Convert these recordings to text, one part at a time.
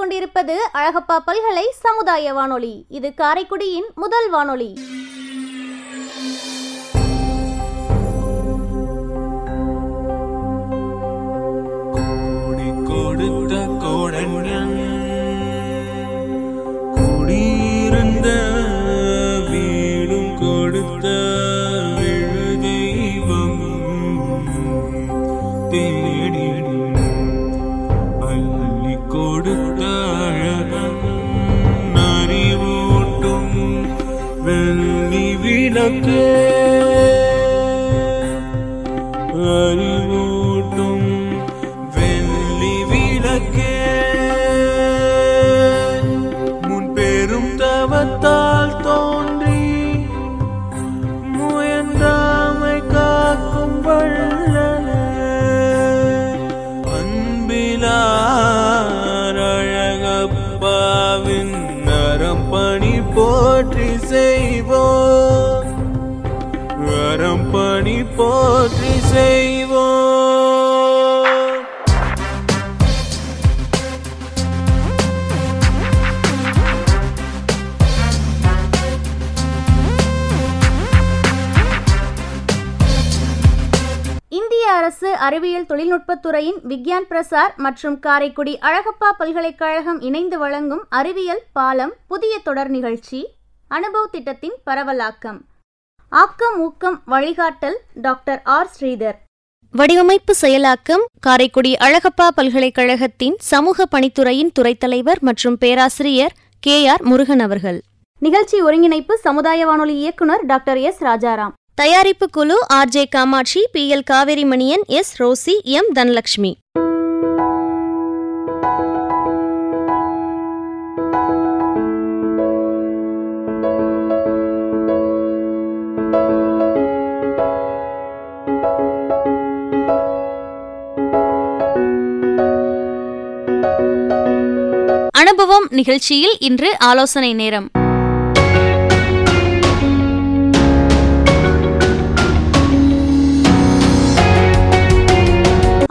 கொண்டிருப்பது அழகப்பா பல்கலை சமுதாய வானொலி. இது காரைக்குடியின் முதல் வானொலி. அறிவியல் தொழில்நுட்பத்துறையின் விக்யான் பிரசார் மற்றும் காரைக்குடி அழகப்பா பல்கலைக்கழகம் இணைந்து வழங்கும் அறிவியல் பாலம் புதிய தொடர் நிகழ்ச்சி அனுபவ் திட்டத்தின் பரவலாக்கம். ஆக்கம் ஊக்கம் வழிகாட்டல் டாக்டர் ஆர். ஸ்ரீதர். வடிவமைப்பு செயலாக்கம் காரைக்குடி அழகப்பா பல்கலைக்கழகத்தின் சமூக பணித்துறையின் துறைத் தலைவர் மற்றும் பேராசிரியர் கே. ஆர். முருகன் அவர்கள். நிகழ்ச்சி ஒருங்கிணைப்பு சமுதாய வானொலி இயக்குனர் டாக்டர் எஸ். ராஜாராம். தயாரிப்பு குழு RJ Kamatchi P L Kaveri Manian S Rosy M Dhanalakshmi அனுபவம் நிகழ்ச்சியில் இன்று ஆலோசனை நேரம்.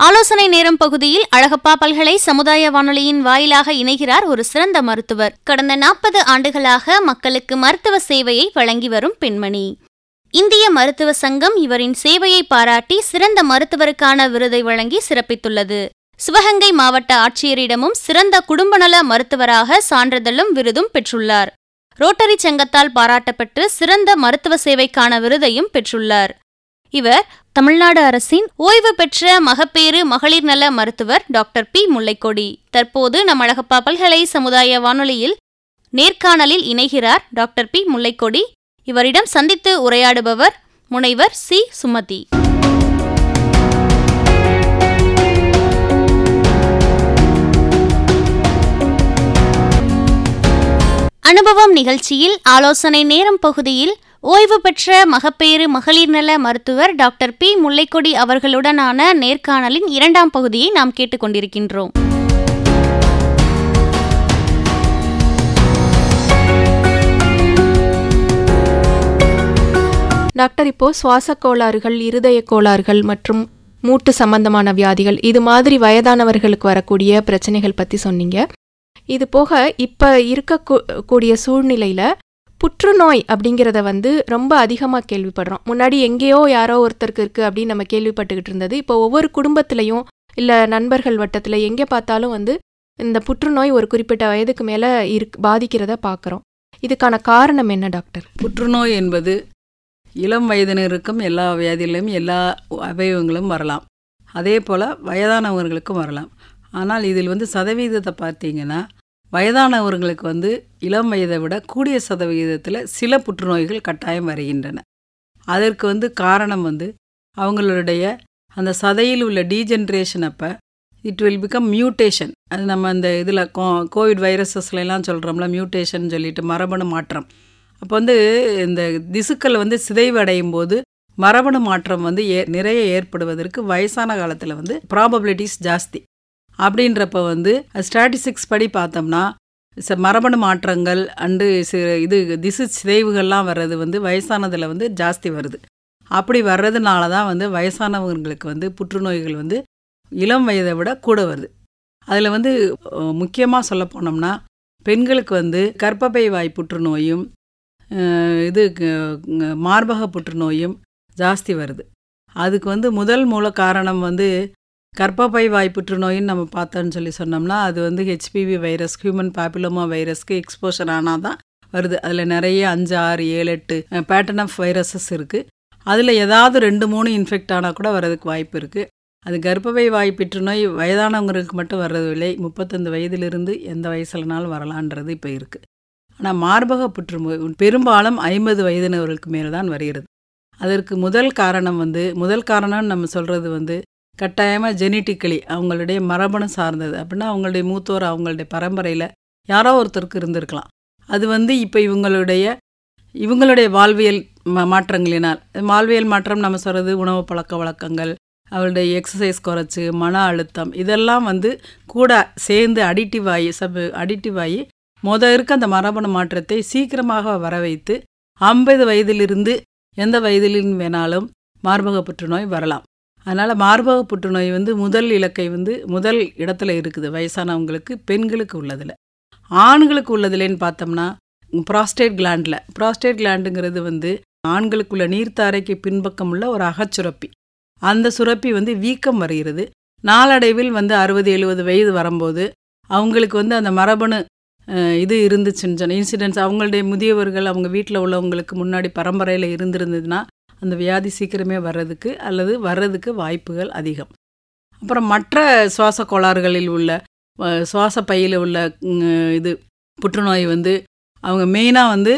ஆலோசனை நேரம் பகுதியில் அழகப்பா பல்கலை சமுதாய வானொலியின் வாயிலாக இணைகிறார் ஒரு சிறந்த மருத்துவர். கடந்த நாற்பது ஆண்டுகளாக மக்களுக்கு மருத்துவ சேவையை வழங்கி வரும் பெண்மணி. இந்திய மருத்துவ சங்கம் இவரின் சேவையை பாராட்டி சிறந்த மருத்துவருக்கான விருதை வழங்கி சிறப்பித்துள்ளது. சிவகங்கை மாவட்ட ஆட்சியரிடமும் சிறந்த குடும்பநல மருத்துவராக சான்றிதழும் விருதும் பெற்றுள்ளார். ரோட்டரி சங்கத்தால் பாராட்டப்பட்டு சிறந்த மருத்துவ சேவைக்கான விருதையும் பெற்றுள்ளார். இவர் தமிழ்நாடு அரசின் ஓய்வு பெற்ற மகப்பேறு மகளிர் நல மருத்துவர் டாக்டர் பி. முல்லைக்கொடி. தற்போது நம் அழகப்பா பல்கலை சமுதாய வானொலியில் நேர்காணலில் இணைகிறார் டாக்டர் பி. முல்லைக்கொடி. இவரிடம் சந்தித்து உரையாடுபவர் முனைவர் சி. சுமதி. அனுபவம் நிகழ்ச்சியில் ஆலோசனை நேரம் பகுதியில் ஓய்வு பெற்ற மகப்பேறு மகளிர் நல மருத்துவர் டாக்டர் பி. முல்லைக்கொடி அவர்களுடனான நேர்காணலின் இரண்டாம் பகுதியை நாம் கேட்டுக்கொண்டிருக்கின்றோம். டாக்டர் இப்போ சுவாச கோளாறுகள் இருதய கோளாறுகள் மற்றும் மூட்டு சம்பந்தமான வியாதிகள் இது மாதிரி வயதானவர்களுக்கு வரக்கூடிய பிரச்சனைகள் பற்றி சொன்னீங்க. இது போக இப்போ இருக்கக்கூடிய சூழ்நிலையில் புற்றுநோய் அப்படிங்கிறத வந்து ரொம்ப அதிகமாக கேள்விப்படுறோம். முன்னாடி எங்கேயோ யாரோ ஒருத்தருக்கு இருக்குது அப்படின்னு நம்ம கேள்விப்பட்டுக்கிட்டு இருந்தது. இப்போ ஒவ்வொரு குடும்பத்திலையும் இல்லை நண்பர்கள் வட்டத்தில் எங்கே பார்த்தாலும் வந்து இந்த புற்றுநோய் ஒரு குறிப்பிட்ட வயதுக்கு மேலே இருக் பாதிக்கிறத பார்க்குறோம் இதுக்கான காரணம் என்ன டாக்டர்? புற்றுநோய் என்பது இளம் வயதினருக்கும் எல்லா வியாதிகளிலும் எல்லா அவயவங்களும் வரலாம். அதே போல் வயதானவர்களுக்கும் வரலாம். ஆனால் இதில் வந்து சதவீதத்தை பார்த்தீங்கன்னா வயதானவர்களுக்கு வந்து இளம் வயதை விட கூடிய சதவிகிதத்தில் சில புற்றுநோய்கள் கட்டாயம் வருகின்றன. அதற்கு வந்து காரணம் வந்து அவங்களுடைய அந்த சதையில் உள்ள டீஜென்ரேஷன் அப்போ இட் வில் பிகம் மியூட்டேஷன் அது நம்ம அந்த இதில் கோ கோவிட் வைரஸஸ்லாம் சொல்கிறோம்ல மியூட்டேஷன் சொல்லிட்டு மரபணு மாற்றம். அப்போ வந்து இந்த திசுக்கள் வந்து சிதைவடையும் போது மரபணு மாற்றம் வந்து ஏ நிறைய ஏற்படுவதற்கு வயசான காலத்தில் வந்து ப்ராபபிலிட்டிஸ் ஜாஸ்தி. அப்படின்றப்ப வந்து ஸ்டாட்டிஸ்டிக்ஸ் படி பார்த்தோம்னா ச மரபணு மாற்றங்கள் அண்டு இது திசு சிதைவுகள்லாம் வர்றது வந்து வயசானதில் வந்து ஜாஸ்தி வருது. அப்படி வர்றதுனால தான் வந்து வயசானவங்களுக்கு வந்து புற்றுநோய்கள் வந்து இளம் வயதை விட கூட வருது. அதில் வந்து முக்கியமாக சொல்ல போனோம்னா பெண்களுக்கு வந்து கர்ப்பப்பை வாய் புற்றுநோயும் இது மார்பக புற்றுநோயும் ஜாஸ்தி வருது. அதுக்கு வந்து முதல் மூல காரணம் வந்து கர்ப்பப்பை வாய் புற்றுநோயின்னு நம்ம பார்த்தோன்னு சொல்லி சொன்னோம்னா அது வந்து ஹெச்பிவி வைரஸ் ஹியூமன் பாப்பிலோமா வைரஸ்க்கு எக்ஸ்போஷர் ஆனால் தான் வருது. அதில் நிறைய அஞ்சு ஆறு ஏழு எட்டு பேட்டர்ன் ஆஃப் வைரஸஸ் இருக்குது அதில் ஏதாவது ரெண்டு மூணு இன்ஃபெக்ட் ஆனால் கூட வர்றதுக்கு வாய்ப்பு இருக்குது அது கர்ப்பப்பை வாய் புற்றுநோய் வயதானவங்களுக்கு மட்டும் வர்றதில்லை. முப்பத்தஞ்சு வயதிலிருந்து எந்த வயசுலனாலும் வரலான்றது இப்போ இருக்குது ஆனால் மார்பக புற்றுநோய் பெரும்பாலும் ஐம்பது வயதினவர்களுக்கு மேலே தான் வருகிறது. அதற்கு முதல் காரணம் வந்து முதல் காரணம்னு நம்ம சொல்கிறது வந்து கட்டாயமாக ஜெனட்டிக்கலி அவங்களுடைய மரபணு சார்ந்தது. அப்படின்னா அவங்களுடைய மூத்தோர் அவங்களுடைய பரம்பரையில் யாரோ ஒருத்தருக்கு இருந்திருக்கலாம். அது வந்து இப்போ இவங்களுடைய இவங்களுடைய வாழ்வியல் மா மாற்றங்களினால். வாழ்வியல் மாற்றம் நம்ம சொல்கிறது உணவு பழக்க வழக்கங்கள் அவருடைய எக்ஸசைஸ் குறைச்சி மன அழுத்தம் இதெல்லாம் வந்து கூட சேர்ந்து அடிட்டிவ் ஆகி சப் அடிட்டிவ் ஆகி மொத இருக்க அந்த மரபணு மாற்றத்தை சீக்கிரமாக வர வைத்து ஐம்பது வயதிலிருந்து எந்த வயதிலும் வேணாலும் மார்பக புற்றுநோய் வரலாம். அதனால் மார்பக புற்றுநோய் வந்து முதல் இலக்கை வந்து முதல் இடத்துல இருக்குது வயசானவங்களுக்கு பெண்களுக்கு உள்ளதில். ஆண்களுக்கு உள்ளதுலன்னு பார்த்தோம்னா ப்ராஸ்டேட் கிளாண்டில். ப்ராஸ்டேட் கிளாண்டுங்கிறது வந்து ஆண்களுக்குள்ள நீர்த்தாரைக்கு பின்பக்கம் உள்ள ஒரு அகச்சுரப்பி. அந்த சுரப்பி வந்து வீக்கம் வருகிறது. நாளடைவில் வந்து அறுபது எழுபது வயது வரும்போது அவங்களுக்கு வந்து அந்த மரபணு இது இருந்துச்சுன்னு சொன்ன இன்சிடென்ட்ஸ் அவங்களுடைய முதியவர்கள் அவங்க வீட்டில் உள்ளவங்களுக்கு முன்னாடி பரம்பரையில் இருந்திருந்ததுன்னா அந்த வியாதி சீக்கிரமே வர்றதுக்கு அல்லது வர்றதுக்கு வாய்ப்புகள் அதிகம். அப்புறம் மற்ற சுவாச கோளாறுகளில் உள்ள சுவாச பையில் உள்ள இது புற்றுநோய் வந்து அவங்க மெயினாக வந்து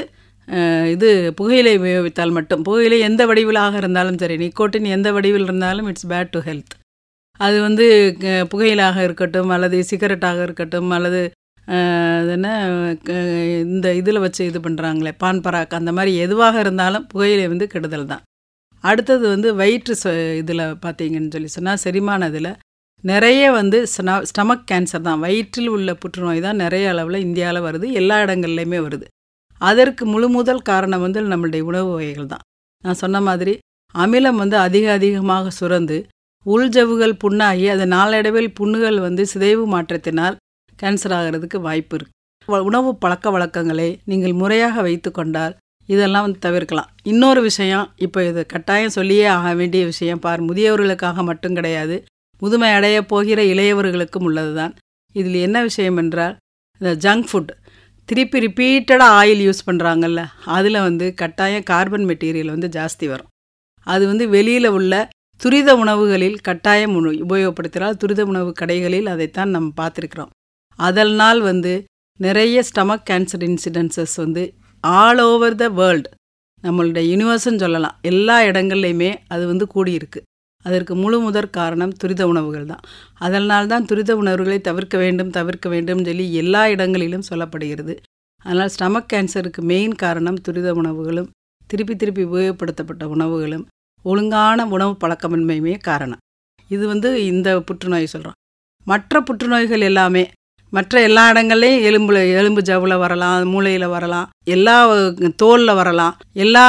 இது புகையிலை உபயோகித்தால் மட்டும். புகையிலை எந்த வடிவிலாக இருந்தாலும் சரி நிக்கோட்டின் எந்த வடிவில் இருந்தாலும் இட்ஸ் பேட் டு ஹெல்த். அது வந்து க- புகையிலாக இருக்கட்டும் அல்லது சிகரெட்டாக இருக்கட்டும் அல்லது அது என்ன க- இந்த இதில் வச்சு இது பண்ணுறாங்களே பான்பராக் அந்த மாதிரி எதுவாக இருந்தாலும் புகையிலை வந்து கெடுதல் தான். அடுத்தது வந்து வயிற்று இதில் பார்த்தீங்கன்னு சொல்லி சொன்னால் செரிமான இதில் நிறைய வந்து ஸ்டமக் கேன்சர் தான். வயிற்றில் உள்ள புற்றுநோய் தான் நிறைய அளவில் இந்தியாவில் வருது எல்லா இடங்கள்லையுமே வருது. அதற்கு முழு முதல் காரணம் வந்து நம்மளுடைய உணவு வகைகள் தான். நான் சொன்ன மாதிரி அமிலம் வந்து அதிக அதிகமாக சுரந்து உள்ஜவுகள் புண்ணாகி அது நாளடைவில் புண்ணுகள் வந்து சிதைவு மாற்றத்தினால் கேன்சர் ஆகிறதுக்கு வாய்ப்பு இருக்கு. உணவு பழக்க வழக்கங்களை நீங்கள் முறையாக வைத்து கொண்டால் இதெல்லாம் வந்து தவிர்க்கலாம். இன்னொரு விஷயம் இப்போ இது கட்டாயம் சொல்லியே ஆக வேண்டிய விஷயம் பார் முதியவர்களுக்காக மட்டும் கிடையாது. முதுமை அடைய போகிற இளையவர்களுக்கும் உள்ளது தான் இதில் என்ன விஷயம் என்றால் இந்த ஜங்க் ஃபுட் திருப்பி ரிப்பீட்டடாக ஆயில் யூஸ் பண்ணுறாங்கல்ல அதில் வந்து கட்டாயம் கார்பன் மெட்டீரியல் வந்து ஜாஸ்தி வரும். அது வந்து வெளியில் உள்ள துரித உணவுகளில் கட்டாயம் உணவு உபயோகப்படுத்தினால் துரித உணவு கடைகளில் அதைத்தான் நம்ம பார்த்துருக்குறோம். அதனால் வந்து நிறைய ஸ்டமக் கேன்சர் இன்சிடென்சஸ் வந்து ஆல் ஓவர் த வேர்ல்டு நம்மளுடைய யூனிவர்ஸ்ன்னு சொல்லலாம். எல்லா இடங்கள்லையுமே அது வந்து கூடியிருக்கு. அதற்கு முழு முதற் காரணம் துரித உணவுகள் தான். அதனால்தான் துரித உணவுகளை தவிர்க்க வேண்டும் தவிர்க்க வேண்டும் சொல்லி எல்லா இடங்களிலும் சொல்லப்படுகிறது. அதனால் ஸ்டமக் கேன்சருக்கு மெயின் காரணம் துரித உணவுகளும் திருப்பி திருப்பி உபயோகப்படுத்தப்பட்ட உணவுகளும் ஒழுங்கான உணவு பழக்கமின்மையுமே காரணம். இது வந்து இந்த புற்றுநோய் சொல்கிறோம் மற்ற புற்றுநோய்கள் எல்லாமே மற்ற எல்லா இடங்கள்லையும் எலும்புல எலும்பு ஜவ்வில் வரலாம் மூளையில் வரலாம் எல்லா தோலில் வரலாம். எல்லா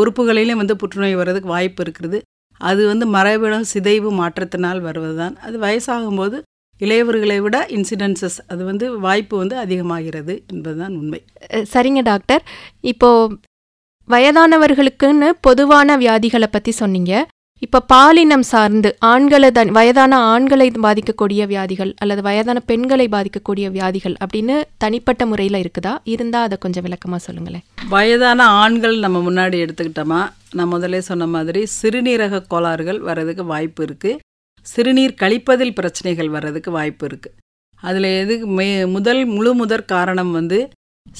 உறுப்புகளிலும் வந்து புற்றுநோய் வர்றதுக்கு வாய்ப்பு இருக்கிறது அது வந்து மரபிடம் சிதைவு மாற்றத்தினால் வருவது தான் அது வயசாகும்போது இளையவர்களை விட இன்சிடென்சஸ் அது வந்து வாய்ப்பு வந்து அதிகமாகிறது என்பதுதான் உண்மை. சரிங்க டாக்டர். இப்போ வயதானவர்களுக்குன்னு பொதுவான வியாதிகளை பற்றி சொன்னீங்க. இப்போ பாலினம் சார்ந்து ஆண்களை தன் வயதான ஆண்களை பாதிக்கக்கூடிய வியாதிகள் அல்லது வயதான பெண்களை பாதிக்கக்கூடிய வியாதிகள் அப்படின்னு தனிப்பட்ட முறையில் இருக்குதா? இருந்தால் அதை கொஞ்சம் விளக்கமாக சொல்லுங்களேன். வயதான ஆண்கள் நம்ம முன்னாடி எடுத்துக்கிட்டோமா? நான் முதலே சொன்ன மாதிரி சிறுநீரக கோளாறுகள் வர்றதுக்கு வாய்ப்பு இருக்குது சிறுநீர் கழிப்பதில் பிரச்சனைகள் வர்றதுக்கு வாய்ப்பு இருக்குது அதில் எது மே முதல் முழு முதற் காரணம் வந்து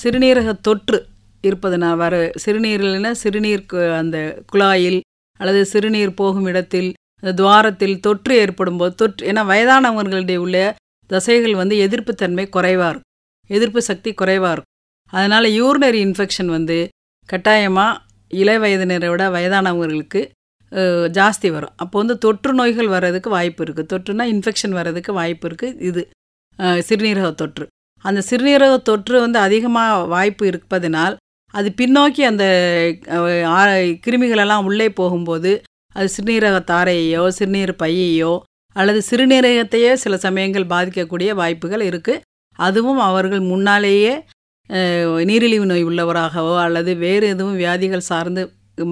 சிறுநீரக தொற்று இருப்பதனால் வர சிறுநீரில்னா சிறுநீர் கு- அந்த குழாயில் அல்லது சிறுநீர் போகும் இடத்தில் அந்த துவாரத்தில் தொற்று ஏற்படும் போது தொற்று ஏன்னா வயதானவர்களுடைய உள்ள தசைகள் வந்து எதிர்ப்புத்தன்மை குறைவாக இருக்கும். எதிர்ப்பு சக்தி குறைவாக இருக்கும். அதனால் யூரினரி இன்ஃபெக்ஷன் வந்து கட்டாயமாக இள வயதினரை விட வயதானவர்களுக்கு ஜாஸ்தி வரும். அப்போ வந்து தொற்று நோய்கள் வர்றதுக்கு வாய்ப்பு இருக்குது தொற்றுனா இன்ஃபெக்ஷன் வர்றதுக்கு வாய்ப்பு இருக்குது இது சிறுநீரக தொற்று. அந்த சிறுநீரக தொற்று வந்து அதிகமாக வாய்ப்பு இருப்பதனால் அது பின்னோக்கி அந்த கிருமிகளெல்லாம் உள்ளே போகும்போது அது சிறுநீரக தாரையையோ சிறுநீர் பையையோ அல்லது சிறுநீரகத்தையே சில சமயங்கள் பாதிக்கக்கூடிய வாய்ப்புகள் இருக்குது அதுவும் அவர்கள் முன்னாலேயே நீரிழிவு நோய் உள்ளவராகவோ அல்லது வேறு எதுவும் வியாதிகள் சார்ந்து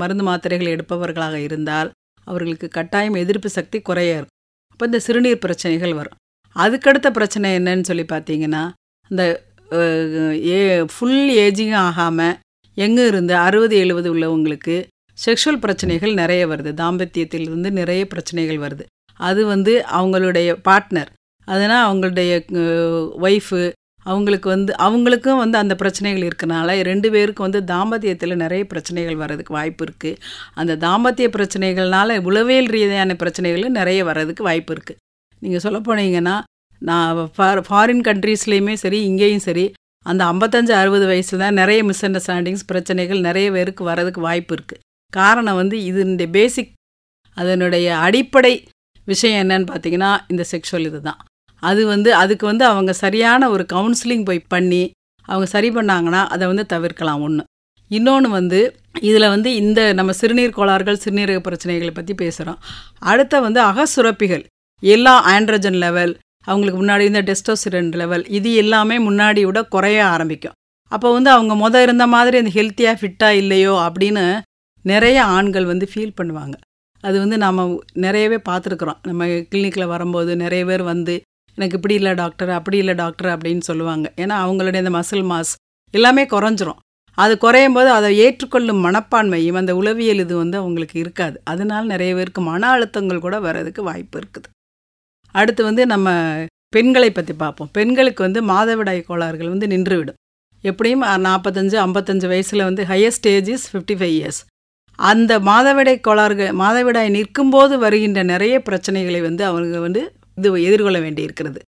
மருந்து மாத்திரைகள் எடுப்பவர்களாக இருந்தால் அவர்களுக்கு கட்டாயம் எதிர்ப்பு சக்தி குறைய இருக்கும். அப்போ இந்த சிறுநீர் பிரச்சனைகள் வரும். அதுக்கடுத்த பிரச்சனை என்னன்னு சொல்லி பார்த்தீங்கன்னா இந்த ஏ ஃபுல் ஏஜிங் ஆகாமல் எங்கே இருந்து அறுபது எழுபது உள்ளவங்களுக்கு செக்ஷுவல் பிரச்சனைகள் நிறைய வருது. தாம்பத்தியத்திலிருந்து நிறைய பிரச்சனைகள் வருது. அது வந்து அவங்களுடைய பார்ட்னர் அதனால் அவங்களுடைய ஒய்ஃபு அவங்களுக்கு வந்து அவங்களுக்கும் வந்து அந்த பிரச்சனைகள் இருக்கனால ரெண்டு பேருக்கும் வந்து தாம்பத்தியத்தில் நிறைய பிரச்சனைகள் வர்றதுக்கு வாய்ப்பு இருக்குது அந்த தாம்பத்திய பிரச்சனைகள்னால உளவியல் ரீதியான பிரச்சனைகளும் நிறைய வர்றதுக்கு வாய்ப்பு இருக்குது நீங்கள் சொல்ல போனீங்கன்னா நான் ஃபார் ஃபாரின் கண்ட்ரீஸ்லேயுமே சரி இங்கேயும் சரி அந்த ஐம்பத்தஞ்சு அறுபது வயசில் தான் நிறைய மிஸ் அண்டர்ஸ்டாண்டிங்ஸ் பிரச்சனைகள் நிறைய பேருக்கு வர்றதுக்கு வாய்ப்பு இருக்குது காரணம் வந்து இதனுடைய பேசிக் அதனுடைய அடிப்படை விஷயம் என்னன்னு பார்த்தீங்கன்னா இந்த செக்ஷுவல் இது தான். அது வந்து அதுக்கு வந்து அவங்க சரியான ஒரு கவுன்சிலிங் போய் பண்ணி அவங்க சரி பண்ணாங்கன்னா அதை வந்து தவிர்க்கலாம் ஒன்று இன்னொன்று வந்து இதில் வந்து இந்த நம்ம சிறுநீர் கோளாறுகள் சிறுநீரக பிரச்சனைகளை பற்றி பேசுகிறோம் அடுத்த வந்து அகசுரப்பிகள். எல்லா ஆண்ட்ரஜன் லெவல் அவங்களுக்கு முன்னாடி இந்த டெஸ்டோசிரன் லெவல் இது எல்லாமே முன்னாடி விட குறைய ஆரம்பிக்கும். அப்போ வந்து அவங்க மொதல் இருந்த மாதிரி அந்த ஹெல்த்தியாக ஃபிட்டாக இல்லையோ அப்படின்னு நிறைய ஆண்கள் வந்து ஃபீல் பண்ணுவாங்க. அது வந்து நாம் நிறையவே பார்த்துருக்குறோம். நம்ம கிளினிக்கில் வரும்போது நிறைய பேர் வந்து எனக்கு இப்படி இல்லை டாக்டர் அப்படி இல்லை டாக்டர் அப்படின்னு சொல்லுவாங்க. ஏன்னா அவங்களுடைய இந்த மசில் மாஸ் எல்லாமே குறைஞ்சிரும். அது குறையும் போது அதை ஏற்றுக்கொள்ளும் மனப்பான்மையும் அந்த உளவியல் இது வந்து அவங்களுக்கு இருக்காது. அதனால் நிறைய பேருக்கு மன அழுத்தங்கள் கூட வர்றதுக்கு வாய்ப்பு இருக்குது. அடுத்து வந்து நம்ம பெண்களை பற்றி பார்ப்போம். பெண்களுக்கு வந்து மாதவிடாய் கோளாறுகள் வந்து நின்றுவிடும். எப்படியும் நாற்பத்தஞ்சு ஐம்பத்தஞ்சு வயசில் வந்து higher stage is fifty five years அந்த மாதவிடாய் கோளாறுகள் மாதவிடாய் நிற்கும்போது வருகின்ற நிறைய பிரச்சனைகளை வந்து அவங்க வந்து இது எதிர்கொள்ள வேண்டியிருக்கிறது.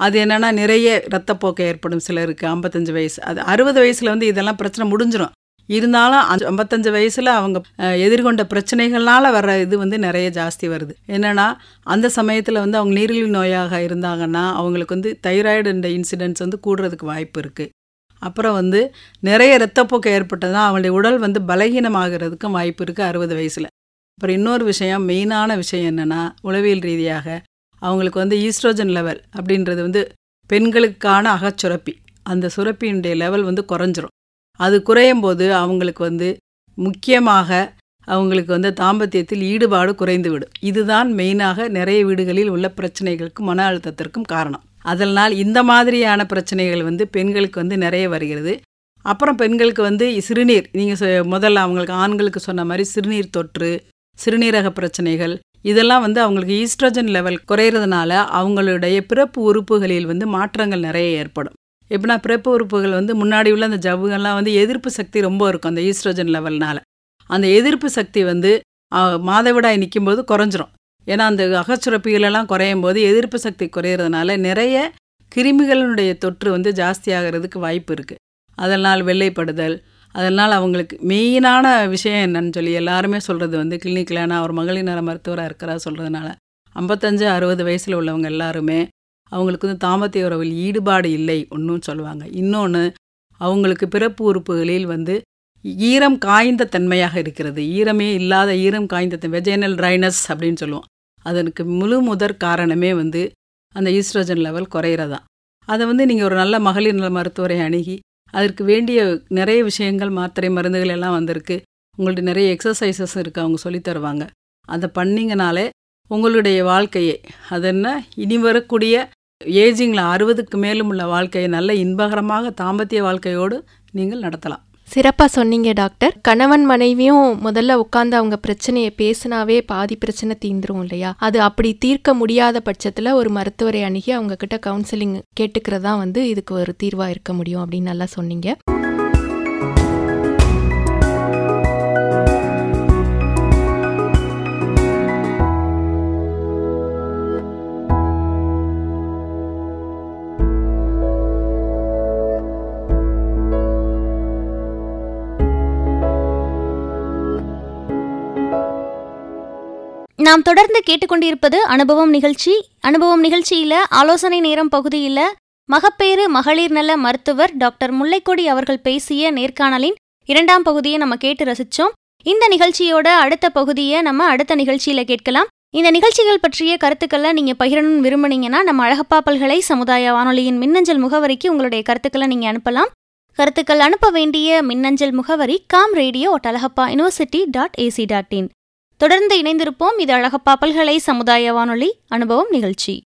அது என்னென்னா நிறைய ரத்தப்போக்கு ஏற்படும் சிலருக்கு ஐம்பத்தஞ்சு வயசு அது அறுபது வயசில் வந்து இதெல்லாம் பிரச்சனை முடிஞ்சிடும் இருந்தாலும் அஞ்சு ஐம்பத்தஞ்சு வயசில் அவங்க எதிர்கொண்ட பிரச்சனைகள்னால வர்ற இது வந்து நிறைய ஜாஸ்தி வருது. என்னென்னா அந்த சமயத்தில் வந்து அவங்க நீரிழிவு நோயாக இருந்தாங்கன்னா அவங்களுக்கு வந்து தைராய்டு இந்த இன்சிடென்ட்ஸ் வந்து கூடுறதுக்கு வாய்ப்பு இருக்குது அப்புறம் வந்து நிறைய இரத்தப்போக்கு ஏற்பட்டதுனா அவங்களுடைய உடல் வந்து பலகீனமாகிறதுக்கும் வாய்ப்பு இருக்குது அறுபது வயசில். அப்புறம் இன்னொரு விஷயம் மெயினான விஷயம் என்னென்னா உளவியல் ரீதியாக அவங்களுக்கு வந்து ஈஸ்ட்ரோஜன் லெவல் அப்படின்றது வந்து பெண்களுக்கான அகச்சுரப்பி. அந்த சுரப்பியினுடைய லெவல் வந்து குறைஞ்சிரும். அது குறையும் போது அவங்களுக்கு வந்து முக்கியமாக அவங்களுக்கு வந்து தாம்பத்தியத்தில் ஈடுபாடு குறைந்து விடும் இதுதான் மெயினாக நிறைய வீடுகளில் உள்ள பிரச்சனைகளுக்கும் மன அழுத்தத்திற்கும் காரணம். அதனால் இந்த மாதிரியான பிரச்சனைகள் வந்து பெண்களுக்கு வந்து நிறைய வருகிறது. அப்புறம் பெண்களுக்கு வந்து சிறுநீர் நீங்கள் முதல்ல அவங்களுக்கு ஆண்களுக்கு சொன்ன மாதிரி சிறுநீர் தொற்று சிறுநீரக பிரச்சனைகள் இதெல்லாம் வந்து அவங்களுக்கு ஈஸ்ட்ரோஜன் லெவல் குறையிறதுனால அவங்களுடைய பிறப்பு உறுப்புகளில் வந்து மாற்றங்கள் நிறைய ஏற்படும். எப்படின்னா பிறப்பு உறுப்புகள் வந்து முன்னாடி உள்ள அந்த ஜவ்வுகள்லாம் வந்து எதிர்ப்பு சக்தி ரொம்ப இருக்கும் அந்த ஈஸ்ட்ரோஜன் லெவல்னால. அந்த எதிர்ப்பு சக்தி வந்து மாதவிடாய் மாதவிடாய் நிற்கும்போது குறைஞ்சிரும். ஏன்னா அந்த அகச்சுரப்பிகளெல்லாம் குறையும் போது எதிர்ப்பு சக்தி குறையிறதுனால நிறைய கிருமிகளினுடைய தொற்று வந்து ஜாஸ்தியாகிறதுக்கு வாய்ப்பு இருக்குது அதனால் வெள்ளைப்படுதல் அதனால் அவங்களுக்கு மெயினான விஷயம் என்னன்னு சொல்லி எல்லாருமே சொல்கிறது வந்து கிளினிக்கில் நான் ஒரு மகளிர் நல மருத்துவராக இருக்கிறா சொல்கிறதுனால ஐம்பத்தஞ்சு அறுபது வயசில் உள்ளவங்க எல்லாருமே அவங்களுக்கு வந்து தாம்பத்திய உறவில் ஈடுபாடு இல்லை ஒன்றும் சொல்லுவாங்க. இன்னொன்று அவங்களுக்கு பிறப்பு உறுப்புகளில் வந்து ஈரம் காய்ந்த தன்மையாக இருக்கிறது. ஈரமே இல்லாத ஈரம் காய்ந்த வெஜைனல் ட்ரைனஸ் அப்படின்னு சொல்லுவோம். அதற்கு முழு முதற் காரணமே வந்து அந்த ஈஸ்ட்ரோஜன் லெவல் குறையிறதான் அதை வந்து நீங்கள் ஒரு நல்ல மகளிர் நல மருத்துவரை அணுகி அதற்கு வேண்டிய நிறைய விஷயங்கள் மாத்திரை மருந்துகள் எல்லாம் வந்திருக்கு. உங்கள்ட்ட நிறைய எக்ஸசைசஸ் இருக்குது அவங்க சொல்லித் தருவாங்க. அதை பண்ணிங்கனாலே உங்களுடைய வாழ்க்கையை அது என்ன இனி வரக்கூடிய ஏஜிங்கில் அறுபதுக்கு மேலும் உள்ள வாழ்க்கையை நல்ல இன்பகரமாக தாம்பத்திய வாழ்க்கையோடு நீங்கள் நடத்தலாம். சிறப்பாக சொன்னீங்க டாக்டர். கணவன் மனைவியும் முதல்ல உட்காந்து அவங்க பிரச்சனையை பேசினாவே பாதி பிரச்சனை தீந்துரும் இல்லையா? அது அப்படி தீர்க்க முடியாத பட்சத்தில் ஒரு மருத்துவரை அணுகி அவங்க கிட்ட கவுன்சிலிங் கேட்டுக்கிறதா வந்து இதுக்கு ஒரு தீர்வாக இருக்க முடியும் அப்படின்னு நல்லா சொன்னீங்க. நாம் தொடர்ந்து கேட்டுக்கொண்டிருப்பது அனுபவம் நிகழ்ச்சி. அனுபவம் நிகழ்ச்சியில ஆலோசனை நேரம் பகுதியில மகப்பேறு மகளிர் நல மருத்துவர் டாக்டர் முல்லைக்கொடி அவர்கள் பேசிய நேர்காணலின் இரண்டாம் பகுதியை நம்ம கேட்டு ரசிச்சோம். இந்த நிகழ்ச்சியோட அடுத்த பகுதியை நம்ம அடுத்த நிகழ்ச்சியில கேட்கலாம். இந்த நிகழ்ச்சிகள் பற்றிய கருத்துக்களை நீங்கள் பகிரணும்னு விரும்புனீங்கன்னா நம்ம அழகப்பா பல்கலை சமுதாய வானொலியின் மின்னஞ்சல் முகவரிக்கு உங்களுடைய கருத்துக்களை நீங்கள் அனுப்பலாம். கருத்துக்கள் அனுப்ப வேண்டிய மின்னஞ்சல் முகவரி com radio at Alagappa university dot AC dot in. தொடர்ந்து இணைந்திருப்போம். இது அழகப்பா பல்கலை சமுதாய வானொலி அனுபவம் நிகழ்ச்சி.